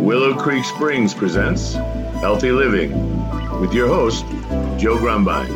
Willow Creek Springs presents Healthy Living with your host, Joe Grumbine.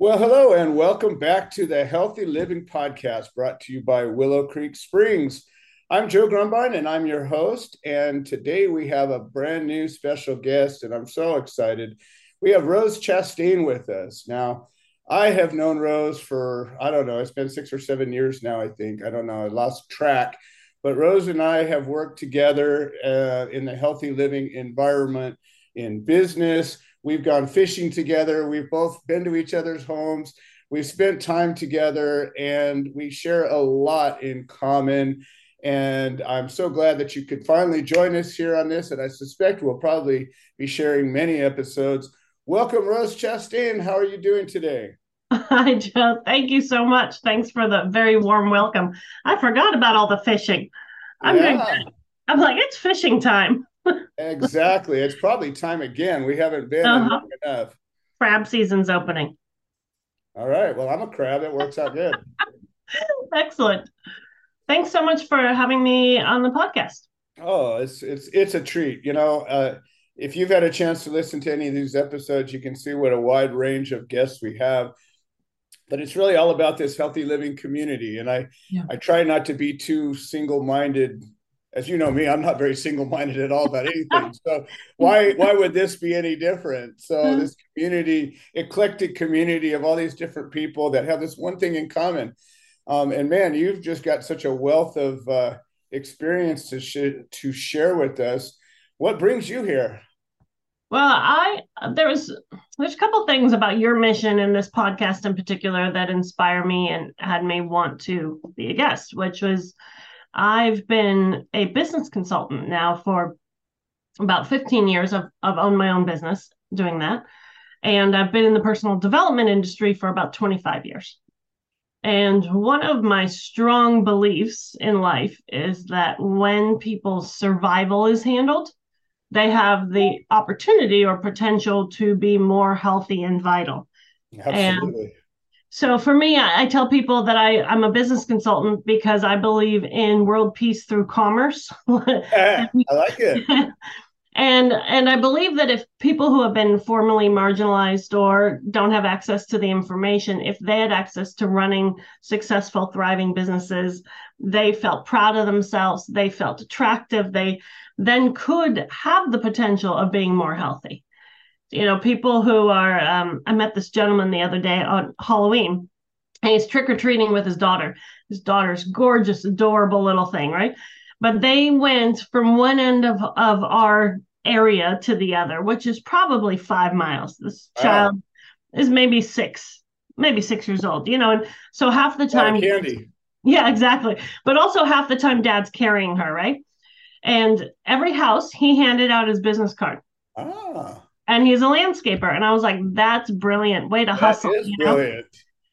Well, hello, and welcome back to the Healthy Living Podcast brought to you by Willow Creek Springs. I'm Joe Grumbine, and I'm your host. And today we have a brand new special guest, and I'm so excited. We have Rose Chastain with us. Now, I have known Rose for, I don't know, it's been six or seven years now, I think. I don't know, I lost track. But Rose and I have worked together uh, in the healthy living environment in business We've gone fishing together. We've both been to each other's homes. We've spent time together and we share a lot in common. And I'm so glad that you could finally join us here on this. And I suspect we'll probably be sharing many episodes. Welcome, Rose Chastain. How are you doing today? Hi, Joe. Thank you so much. Thanks for the very warm welcome. I forgot about all the fishing. I'm yeah. I'm like, it's fishing time exactly. It's probably time again. We haven't been uh-huh. long enough. Crab season's opening. All right. Well, I'm a crab. It works out good. Excellent. Thanks so much for having me on the podcast. Oh, it's it's it's a treat. You know, uh, if you've had a chance to listen to any of these episodes, you can see what a wide range of guests we have. But it's really all about this healthy living community, and I yeah. I try not to be too single minded as you know me, I'm not very single-minded at all about anything. So why why would this be any different? So mm-hmm. this community, eclectic community of all these different people that have this one thing in common. Um, and man, you've just got such a wealth of uh, experience to sh- to share with us. What brings you here? Well, I there's there's a couple things about your mission and this podcast in particular that inspire me and had me want to be a guest, which was I've been a business consultant now for about 15 years. I've, I've owned my own business doing that. And I've been in the personal development industry for about 25 years. And one of my strong beliefs in life is that when people's survival is handled, they have the opportunity or potential to be more healthy and vital. Absolutely. And so for me, I, I, tell people that I, I'm a business consultant because I believe in world peace through commerce. I like it. and and I believe that if people who have been formally marginalized or don't have access to the information, if they had access to running successful, thriving businesses, they felt proud of themselves, they felt attractive, they then could have the potential of being more healthy you know, people who are, um, I met this gentleman the other day on Halloween and he's trick or treating with his daughter. His daughter's gorgeous, adorable little thing, right? But they went from one end of, of our area to the other, which is probably five miles. This wow. child is maybe six, maybe six years old, you know, and so half the time, candy. Yeah, exactly. But also half the time, dad's carrying her, right? And every house, he handed out his business card. Ah and he's a landscaper. And I was like, that's brilliant. Way to that hustle. Is you know? brilliant.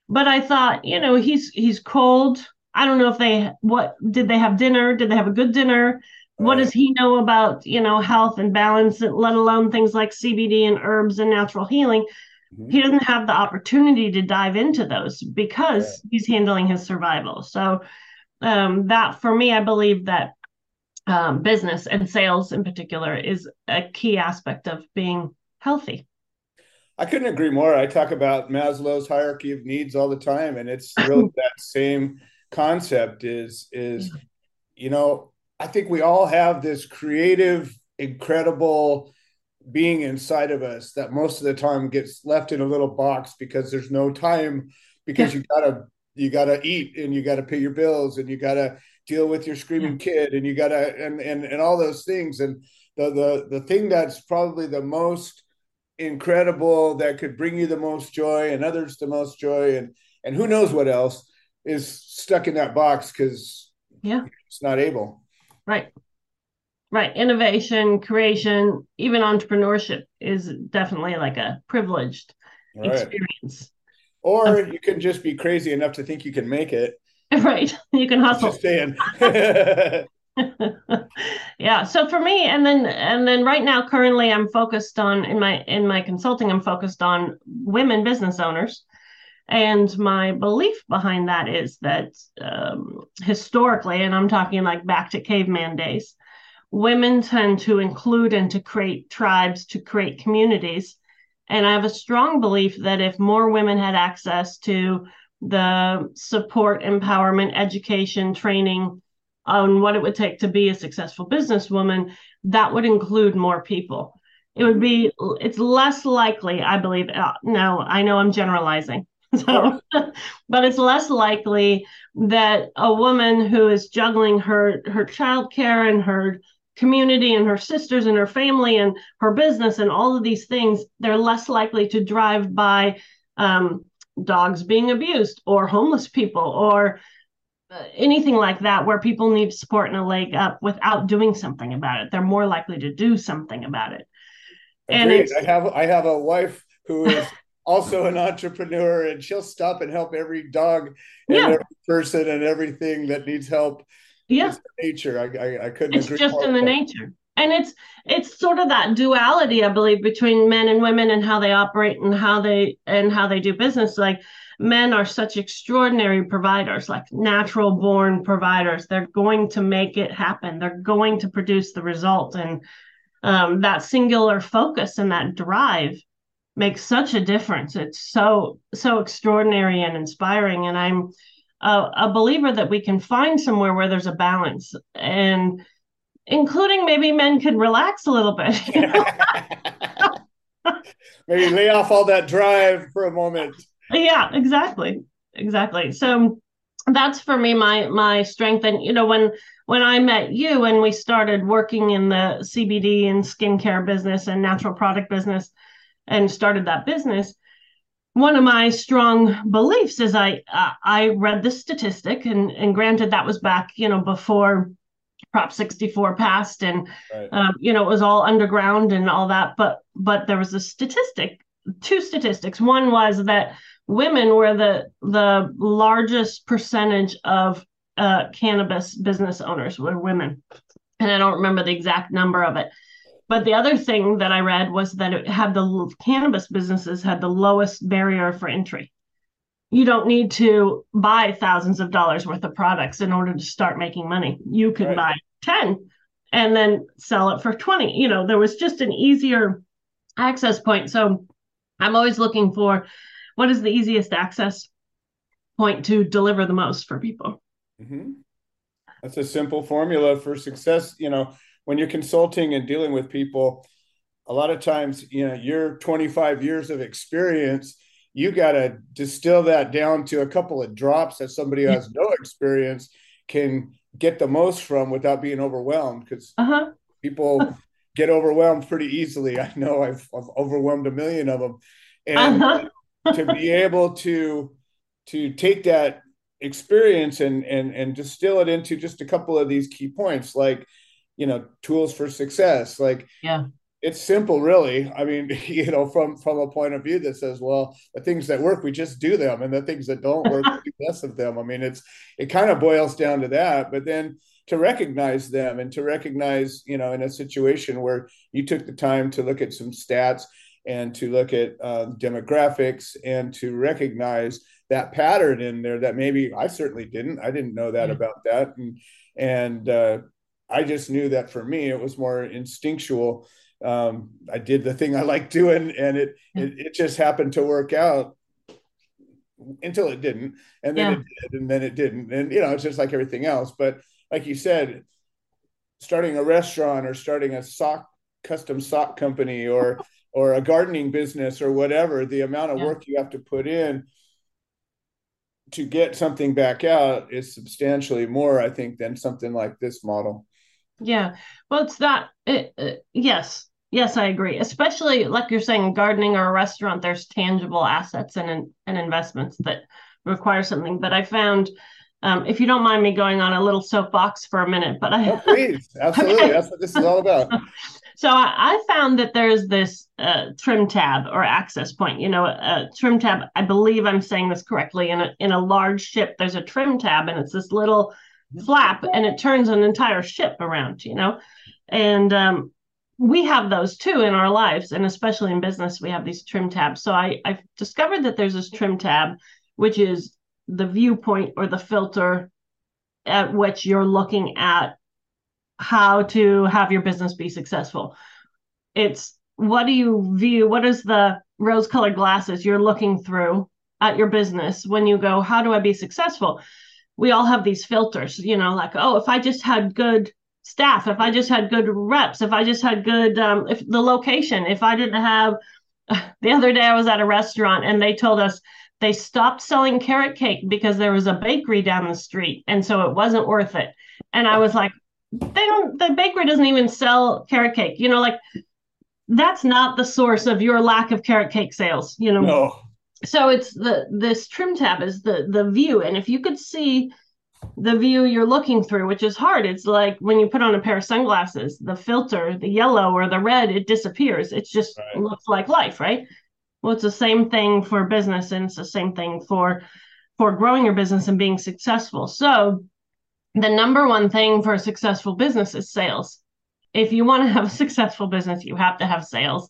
But I thought, you know, he's he's cold. I don't know if they what did they have dinner? Did they have a good dinner? What does he know about, you know, health and balance, let alone things like CBD and herbs and natural healing? Mm-hmm. He doesn't have the opportunity to dive into those because yeah. he's handling his survival. So um, that for me, I believe that um, business and sales in particular is a key aspect of being healthy. I couldn't agree more. I talk about Maslow's hierarchy of needs all the time, and it's really that same concept. Is is you know I think we all have this creative, incredible being inside of us that most of the time gets left in a little box because there's no time because you gotta you gotta eat and you gotta pay your bills and you gotta deal with your screaming yeah. kid and you gotta and and and all those things. And the the the thing that's probably the most incredible that could bring you the most joy and others the most joy and and who knows what else is stuck in that box because yeah. it's not able. Right. Right. Innovation creation even entrepreneurship is definitely like a privileged right. experience. Or um, you can just be crazy enough to think you can make it right. You can hustle. just saying yeah. So for me and then and then right now currently i'm focused on in my in my consulting i'm focused on women business owners. And my belief behind that is that um, historically, and I'm talking like back to caveman days, women tend to include and to create tribes, to create communities. And I have a strong belief that if more women had access to the support, empowerment, education, training on what it would take to be a successful businesswoman, that would include more people. It would be, it's less likely, I believe. Uh, no, I know I'm generalizing. So, but it's less likely that a woman who is juggling her her childcare and her community and her sisters and her family and her business and all of these things, they're less likely to drive by um, dogs being abused or homeless people or uh, anything like that where people need support and a leg up without doing something about it. They're more likely to do something about it. And I have I have a wife who is also an entrepreneur and she'll stop and help every dog and yeah. every person and everything that needs help. Yeah. nature. I, I, I couldn't it's just in the nature and it's it's sort of that duality i believe between men and women and how they operate and how they and how they do business. Like men are such extraordinary providers like natural born providers. They're going to make it happen. They're going to produce the result. And um, that singular focus and that drive makes such a difference. It's so so extraordinary and inspiring. And i'm a, a believer that we can find somewhere where there's a balance. And including maybe men could relax a little bit. You know? maybe lay off all that drive for a moment. Yeah, exactly. Exactly. So that's for me my my strength and you know when when I met you and we started working in the CBD and skincare business and natural product business and started that business one of my strong beliefs is I uh, I read this statistic and and granted that was back you know before Prop 64 passed, and right. um, you know it was all underground and all that. But but there was a statistic, two statistics. One was that women were the the largest percentage of uh, cannabis business owners were women, and I don't remember the exact number of it. But the other thing that I read was that it had the cannabis businesses had the lowest barrier for entry you don't need to buy thousands of dollars worth of products in order to start making money. You could right. buy 10 and then sell it for 20. You know, there was just an easier access point. So I'm always looking for what is the easiest access point to deliver the most for people. Mm-hmm. That's a simple formula for success. You know, when you're consulting and dealing with people, a lot of times, you know, your 25 years of experience, you got to distill that down to a couple of drops that somebody who has no experience can get the most from without being overwhelmed because uh-huh. people get overwhelmed pretty easily. I know I've, I've overwhelmed a million of them, and uh-huh. to be able to to take that experience and and and distill it into just a couple of these key points, like you know, tools for success, like yeah it's simple really. I mean you know from from a point of view that says well the things that work we just do them and the things that don't work we do less of them. I mean it's it kind of boils down to that but then to recognize them and to recognize you know in a situation where you took the time to look at some stats and to look at uh, demographics and to recognize that pattern in there that maybe i certainly didn't. I didn't know that about that. And and uh, i just knew that for me it was more instinctual um, I did the thing I like doing, and it, it, it just happened to work out until it didn't, and then yeah. it did, and then it didn't, and you know it's just like everything else. But like you said, starting a restaurant or starting a sock custom sock company or or a gardening business or whatever, the amount of yeah. work you have to put in to get something back out is substantially more, I think, than something like this model. Yeah. Well, it's that. It, uh, yes. Yes, I agree. Especially like you're saying, gardening or a restaurant, there's tangible assets and and investments that require something. But I found, um, if you don't mind me going on a little soapbox for a minute, but I oh, please, absolutely, okay. that's what this is all about. so I, I, found that there's this uh, trim tab or access point. You know, a trim tab. I believe I'm saying this correctly. In a in a large ship, there's a trim tab, and it's this little flap and it turns an entire ship around, you know? And um, we have those too in our lives. And especially in business, we have these trim tabs. So I, I've discovered that there's this trim tab which is the viewpoint or the filter at which you're looking at how to have your business be successful. It's what do you view? What is the rose colored glasses you're looking through at your business when you go, how do I be successful? We all have these filters, you know, like, oh, if I just had good staff, if I just had good reps, if I just had good, um, if the location, if I didn't have, the other day I was at a restaurant and they told us they stopped selling carrot cake because there was a bakery down the street. And so it wasn't worth it. And I was like, they don't, the bakery doesn't even sell carrot cake. You know, like that's not the source of your lack of carrot cake sales, you know. No. So it's the this trim tab is the the view. And if you could see the view you're looking through, which is hard. It's like when you put on a pair of sunglasses, the filter, the yellow or the red, it disappears. It just right. looks like life, right? Well, it's the same thing for business and it's the same thing for for growing your business and being successful. So the number one thing for a successful business is sales. If you want to have a successful business, you have to have sales.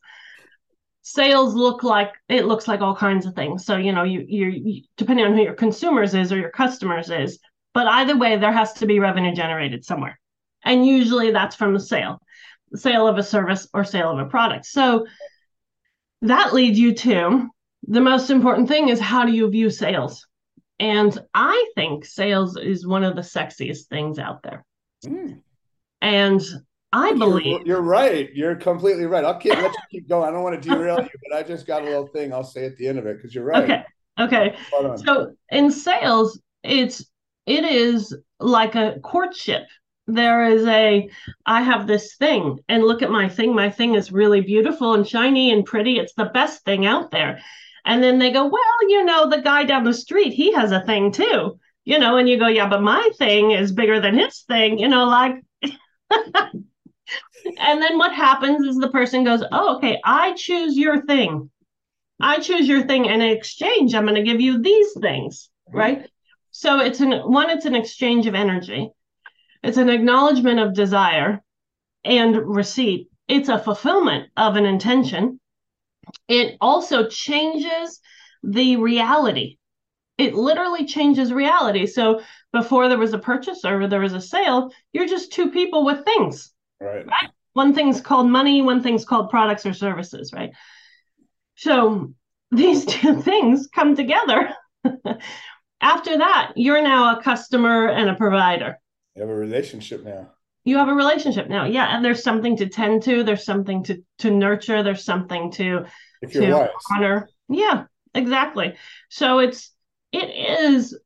Sales look like it looks like all kinds of things. So, you know, you you depending on who your consumers is or your customers is, but either way there has to be revenue generated somewhere. And usually that's from the sale, the sale of a service or sale of a product. So, that leads you to the most important thing is how do you view sales? And I think sales is one of the sexiest things out there. Mm. And I believe you're, you're, right. You're completely right. I'll keep let you keep going. I don't want to derail you, but I just got a little thing I'll say at the end of it because you're right. Okay. Okay. So in sales, it's it is like a courtship there is a i have this thing and look at my thing my thing is really beautiful and shiny and pretty it's the best thing out there and then they go well you know the guy down the street he has a thing too you know and you go yeah but my thing is bigger than his thing you know like and then what happens is the person goes oh okay i choose your thing i choose your thing and in exchange i'm going to give you these things right so it's an one it's an exchange of energy it's an acknowledgement of desire and receipt. It's a fulfillment of an intention. It also changes the reality. It literally changes reality. So before there was a purchase or there was a sale, you're just two people with things. Right. right? One thing's called money, one thing's called products or services, right? So these two things come together. After that, you're now a customer and a provider. You have a relationship now. You have a relationship now. Yeah. And there's something to tend to, there's something to to nurture, there's something to, if you're to wise. honor. Yeah, exactly. So it's it is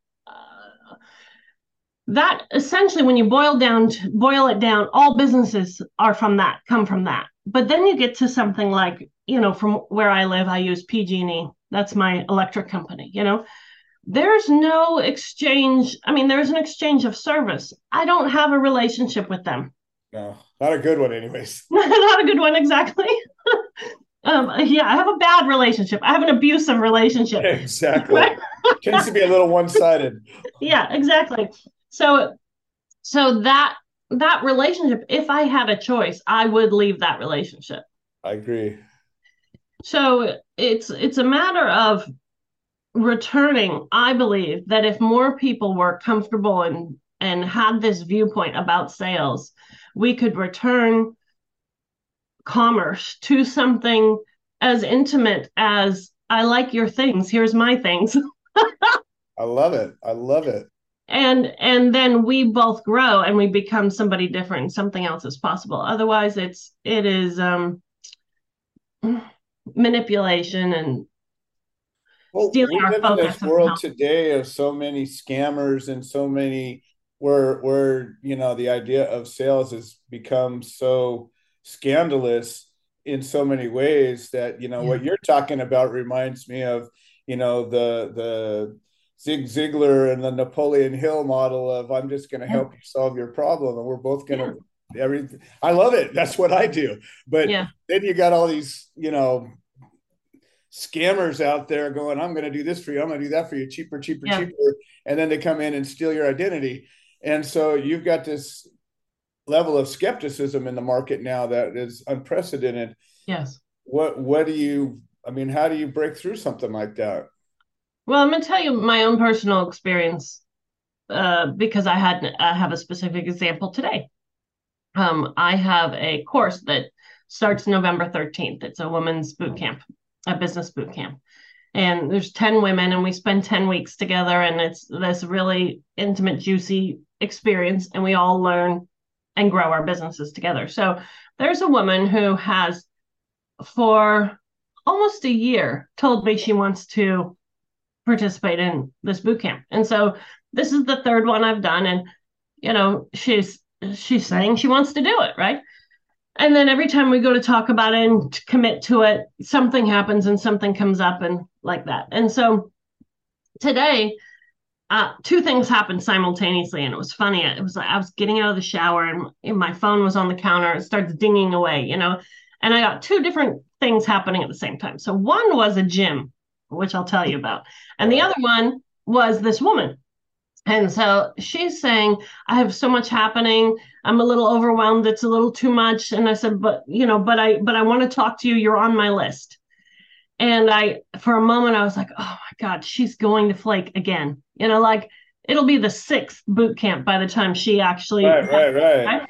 that essentially when you boil down to, boil it down all businesses are from that come from that but then you get to something like you know from where i live i use pg&e that's my electric company you know there's no exchange. I mean, there's an exchange of service. I don't have a relationship with them. No, not a good one, anyways. not a good one, exactly. um, yeah, I have a bad relationship. I have an abusive relationship. Exactly. Tends to be a little one-sided. Yeah, exactly. So, so that that relationship, if I had a choice, I would leave that relationship. I agree. So it's it's a matter of returning, I believe that if more people were comfortable and and had this viewpoint about sales, we could return commerce to something as intimate as I like your things. Here's my things. I love it. I love it. And and then we both grow and we become somebody different. Something else is possible. Otherwise, it's it is um, manipulation and well, stealing our focus. In this world today of so many scammers and so many where where you know the idea of sales has become so scandalous in so many ways that you know yeah. what you're talking about reminds me of you know the the Zig Ziglar and the Napoleon Hill model of I'm just going to help you solve your problem and we're both going to yeah. everything. I love it. That's what I do. But yeah. then you got all these, you know, scammers out there going, I'm going to do this for you. I'm going to do that for you. Cheaper, cheaper, yeah. cheaper. And then they come in and steal your identity. And so you've got this level of skepticism in the market now that is unprecedented. Yes. What, what do you, I mean, how do you break through something like that? Well, I'm going to tell you my own personal experience uh, because I had I have a specific example today. Um, I have a course that starts November 13th. It's a women's boot camp, a business boot camp. And there's 10 women, and we spend 10 weeks together, and it's this really intimate, juicy experience, and we all learn and grow our businesses together. So there's a woman who has, for almost a year, told me she wants to participate in this boot camp. And so this is the third one I've done. And, you know, she's she's saying she wants to do it, right? And then every time we go to talk about it and to commit to it, something happens and something comes up and like that. And so today, uh, two things happened simultaneously, and it was funny. It was like I was getting out of the shower and my phone was on the counter. It starts dinging away, you know, and I got two different things happening at the same time. So one was a gym, which I'll tell you about, and the other one was this woman and so she's saying, I have so much happening. I'm a little overwhelmed. It's a little too much. And I said, but you know, but I but I want to talk to you. You're on my list. And I for a moment I was like, oh my God, she's going to flake again. You know, like it'll be the sixth boot camp by the time she actually right, right, right.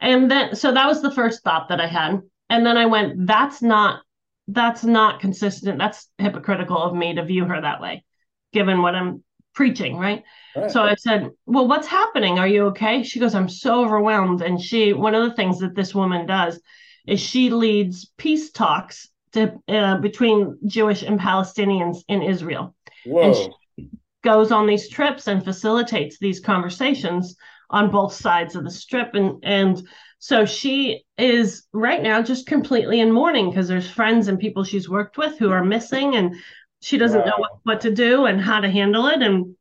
And then so that was the first thought that I had. And then I went, that's not that's not consistent. That's hypocritical of me to view her that way, given what I'm preaching, right? right? So I said, Well, what's happening? Are you okay? She goes, I'm so overwhelmed. And she, one of the things that this woman does is she leads peace talks to, uh, between Jewish and Palestinians in Israel. Whoa. And she goes on these trips and facilitates these conversations on both sides of the strip. And, and, so she is right now just completely in mourning because there's friends and people she's worked with who are missing and she doesn't wow. know what, what to do and how to handle it. And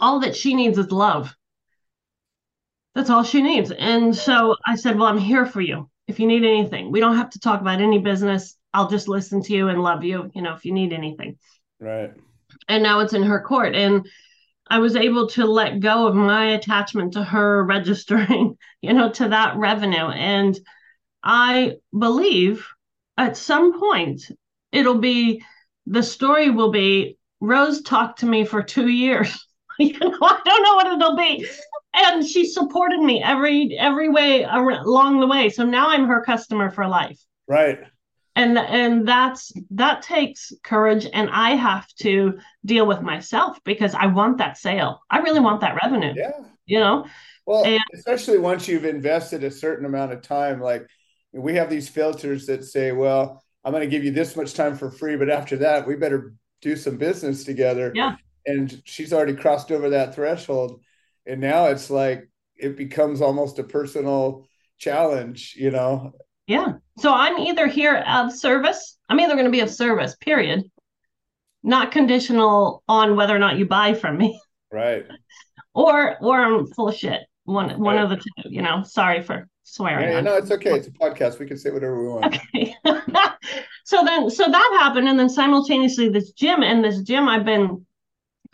all that she needs is love. That's all she needs. And so I said, Well, I'm here for you. If you need anything, we don't have to talk about any business. I'll just listen to you and love you, you know, if you need anything. Right. And now it's in her court. And I was able to let go of my attachment to her registering, you know, to that revenue. And I believe at some point it'll be the story will be Rose talked to me for two years. you know, I don't know what it'll be. And she supported me every every way along the way. So now I'm her customer for life. Right. And and that's that takes courage and I have to deal with myself because I want that sale. I really want that revenue. Yeah. You know? Well, and, especially once you've invested a certain amount of time like we have these filters that say, well, I'm going to give you this much time for free, but after that, we better do some business together. Yeah. And she's already crossed over that threshold. And now it's like it becomes almost a personal challenge, you know? Yeah. So I'm either here of service, I'm either going to be of service, period. Not conditional on whether or not you buy from me. Right. or or I'm full of shit. One one of the two, you know. Sorry for swearing. Yeah, no, it's okay. It's a podcast. We can say whatever we want. Okay. so then, so that happened, and then simultaneously, this gym and this gym I've been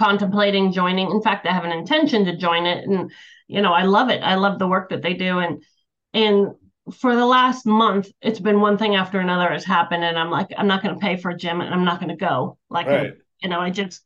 contemplating joining. In fact, I have an intention to join it, and you know, I love it. I love the work that they do, and and for the last month, it's been one thing after another has happened, and I'm like, I'm not going to pay for a gym, and I'm not going to go. Like, right. you know, I just,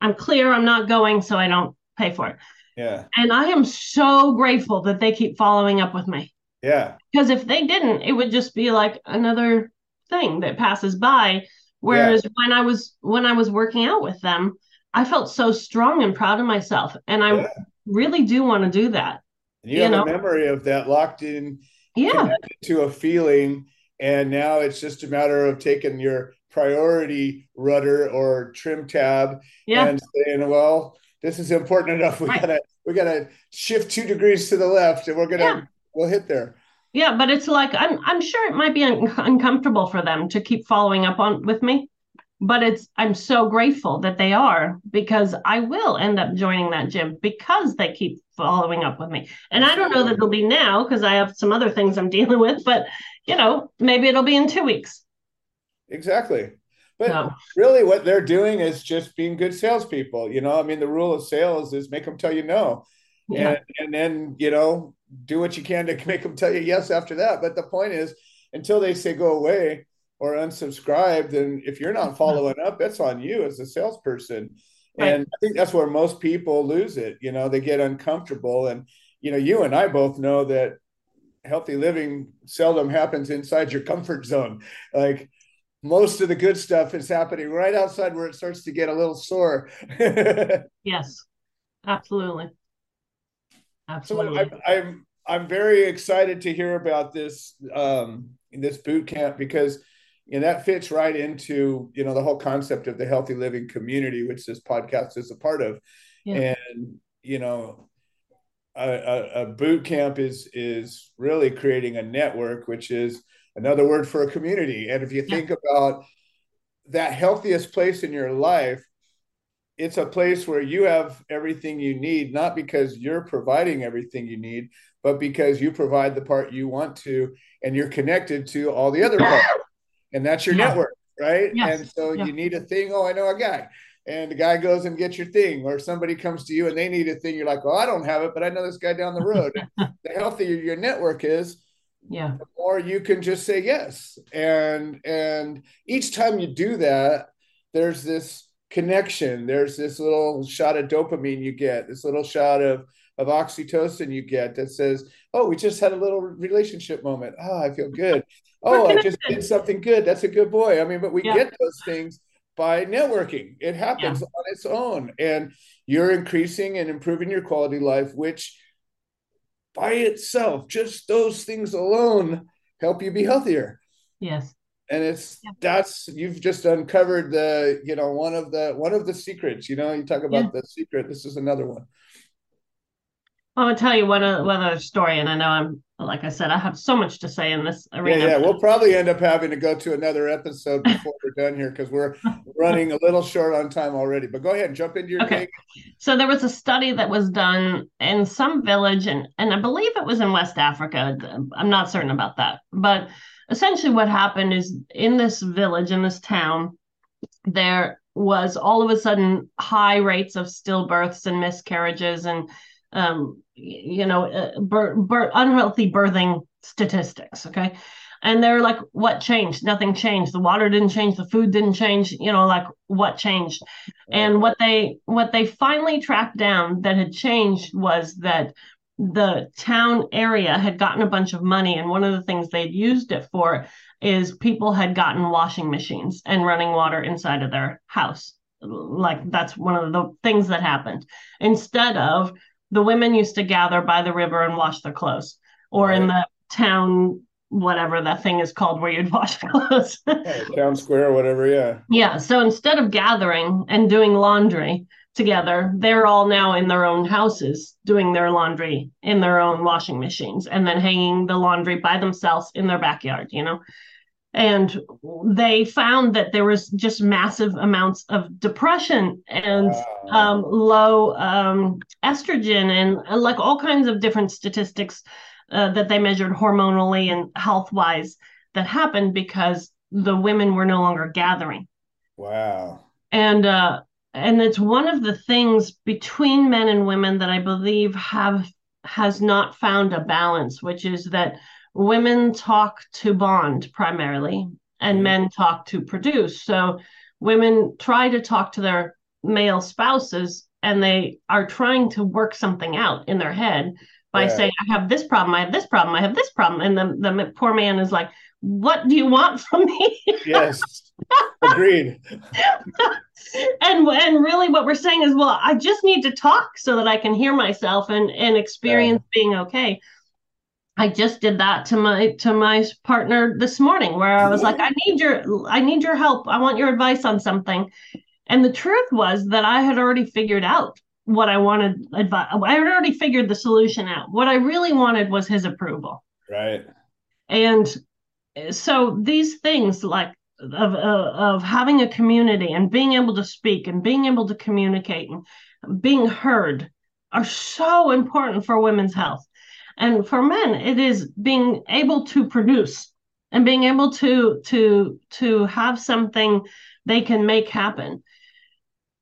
I'm clear, I'm not going, so I don't pay for it. Yeah. And I am so grateful that they keep following up with me. Yeah. Because if they didn't, it would just be like another thing that passes by. Whereas yeah. when I was when I was working out with them, I felt so strong and proud of myself. And I yeah. really do want to do that. And you, you have know? a memory of that locked in yeah. to a feeling. And now it's just a matter of taking your priority rudder or trim tab yeah. and saying, well, this is important enough. We right. gotta we gotta shift two degrees to the left and we're gonna yeah we'll hit there. Yeah, but it's like I'm I'm sure it might be un- uncomfortable for them to keep following up on with me, but it's I'm so grateful that they are because I will end up joining that gym because they keep following up with me. And I don't know that it'll be now because I have some other things I'm dealing with, but you know, maybe it'll be in 2 weeks. Exactly. But no. really, what they're doing is just being good salespeople. You know, I mean, the rule of sales is make them tell you no. Yeah. And, and then, you know, do what you can to make them tell you yes after that. But the point is, until they say go away, or unsubscribed, and if you're not following up, that's on you as a salesperson. Right. And I think that's where most people lose it. You know, they get uncomfortable. And, you know, you and I both know that healthy living seldom happens inside your comfort zone. Like most of the good stuff is happening right outside where it starts to get a little sore. yes, absolutely. Absolutely. So I'm, I'm, I'm very excited to hear about this um, this boot camp because and that fits right into you know the whole concept of the healthy living community which this podcast is a part of yeah. and you know a, a, a, boot camp is is really creating a network which is another word for a community and if you yeah. think about that healthiest place in your life it's a place where you have everything you need not because you're providing everything you need but because you provide the part you want to and you're connected to all the other parts and that's your yeah. network, right? Yes. And so yeah. you need a thing. Oh, I know a guy. And the guy goes and gets your thing, or somebody comes to you and they need a thing. You're like, well, I don't have it, but I know this guy down the road. the healthier your network is, yeah, the more you can just say yes. And and each time you do that, there's this connection. There's this little shot of dopamine you get, this little shot of of oxytocin you get that says, "Oh, we just had a little relationship moment. Oh, I feel good oh, I just did something good. That's a good boy. I mean, but we yeah. get those things by networking. It happens yeah. on its own. And you're increasing and improving your quality life, which by itself, just those things alone help you be healthier. Yes. And it's yeah. that's you've just uncovered the, you know, one of the one of the secrets. You know, you talk about the secret. This is another one. I'm gonna tell you one, uh, one other story, and I know I'm like I said, I have so much to say in this arena. Yeah, yeah. we'll probably end up having to go to another episode before we're done here because we're running a little short on time already. But go ahead and jump into your okay. Thing. So there was a study that was done in some village, and and I believe it was in West Africa. I'm not certain about that, but essentially what happened is in this village, in this town, there was all of a sudden high rates of stillbirths and miscarriages and um, you know, uh, bir- bir- unhealthy birthing statistics. Okay. And they're like, what changed? Nothing changed. The water didn't change. The food didn't change. You know, like what changed? And what they what they finally tracked down that had changed was that the town area had gotten a bunch of money, and one of the things they'd used it for is people had gotten washing machines and running water inside of their house. Like that's one of the things that happened instead of the women used to gather by the river and wash their clothes or right. in the town whatever that thing is called where you'd wash clothes. Yeah, town square or whatever yeah. Yeah so instead of gathering and doing laundry together they're all now in their own houses doing their laundry in their own washing machines and then hanging the laundry by themselves in their backyard you know and they found that there was just massive amounts of depression and um, low um, estrogen and uh, like all kinds of different statistics uh, that they measured hormonally and health wise that happened because the women were no longer gathering. Wow. And uh, and it's one of the things between men and women that i believe have has not found a balance which is that women talk to bond primarily and mm-hmm. men talk to produce so women try to talk to their male spouses and they are trying to work something out in their head by yeah. saying i have this problem i have this problem i have this problem and the, the poor man is like what do you want from me yes agreed and and really what we're saying is well i just need to talk so that i can hear myself and and experience yeah. being okay I just did that to my to my partner this morning where I was like I need your I need your help. I want your advice on something. And the truth was that I had already figured out what I wanted advice I had already figured the solution out. What I really wanted was his approval. Right. And eh, so these things like of, of, of having a community and being able to speak and being able to communicate and being heard are so important for women's health and for men it is being able to produce and being able to to to have something they can make happen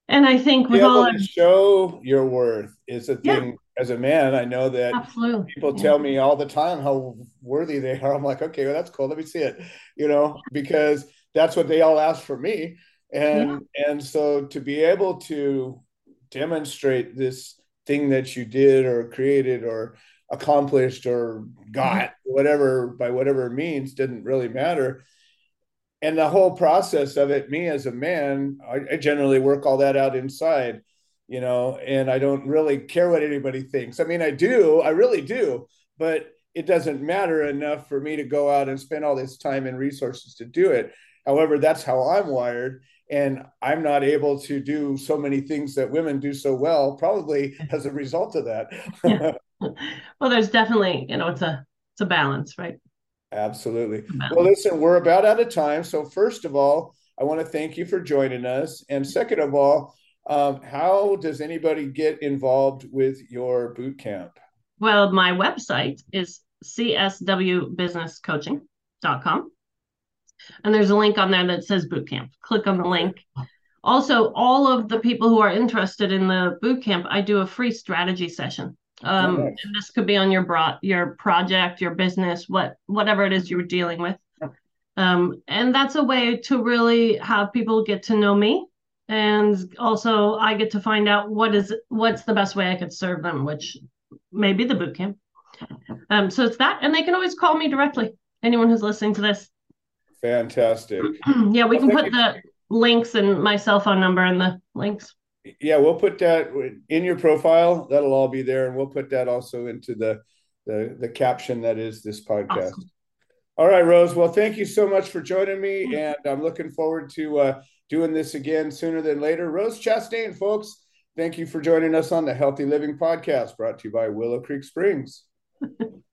and I think with all show your worth is a thing. Yeah. As a man, I know that Absolutely. people yeah. tell me all the time how worthy they are. I'm like, okay, well, that's cool. Let me see it. You know, because that's what they all ask for me, and yeah. and so to be able to demonstrate this thing that you did or created or accomplished or got mm-hmm. whatever by whatever means didn't really matter. And the whole process of it me as a man I, I, generally work all that out inside you know and i don't really care what anybody thinks. I mean i do i really do but it doesn't matter enough for me to go out and spend all this time and resources to do it. However that's how i'm wired and i'm not able to do so many things that women do so well probably as a result of that. Yeah. well there's definitely you know it's a it's a balance right Absolutely. Well, listen, we're about out of time. So, first of all, I want to thank you for joining us. And second of all, um, how does anybody get involved with your boot camp? Well, my website is cswbusinesscoaching.com. And there's a link on there that says boot camp. Click on the link. Also, all of the people who are interested in the boot camp, I do a free strategy session um and this could be on your bro- your project your business what whatever it is you're dealing with. Um and that's a way to really have people get to know me. And also i get to find out what is what's the best way i could serve them which may be the boot camp. Um so it's that and they can always call me directly. Anyone who's listening to this. Fantastic. Yeah we well, can put you. the links and my cell phone number in the links yeah, we'll put that in your profile. That'll all be there, and we'll put that also into the the, the caption that is this podcast. Awesome. All right, Rose. Well, thank you so much for joining me, and I'm looking forward to uh, doing this again sooner than later. Rose Chastain, folks, thank you for joining us on the Healthy Living Podcast, brought to you by Willow Creek Springs.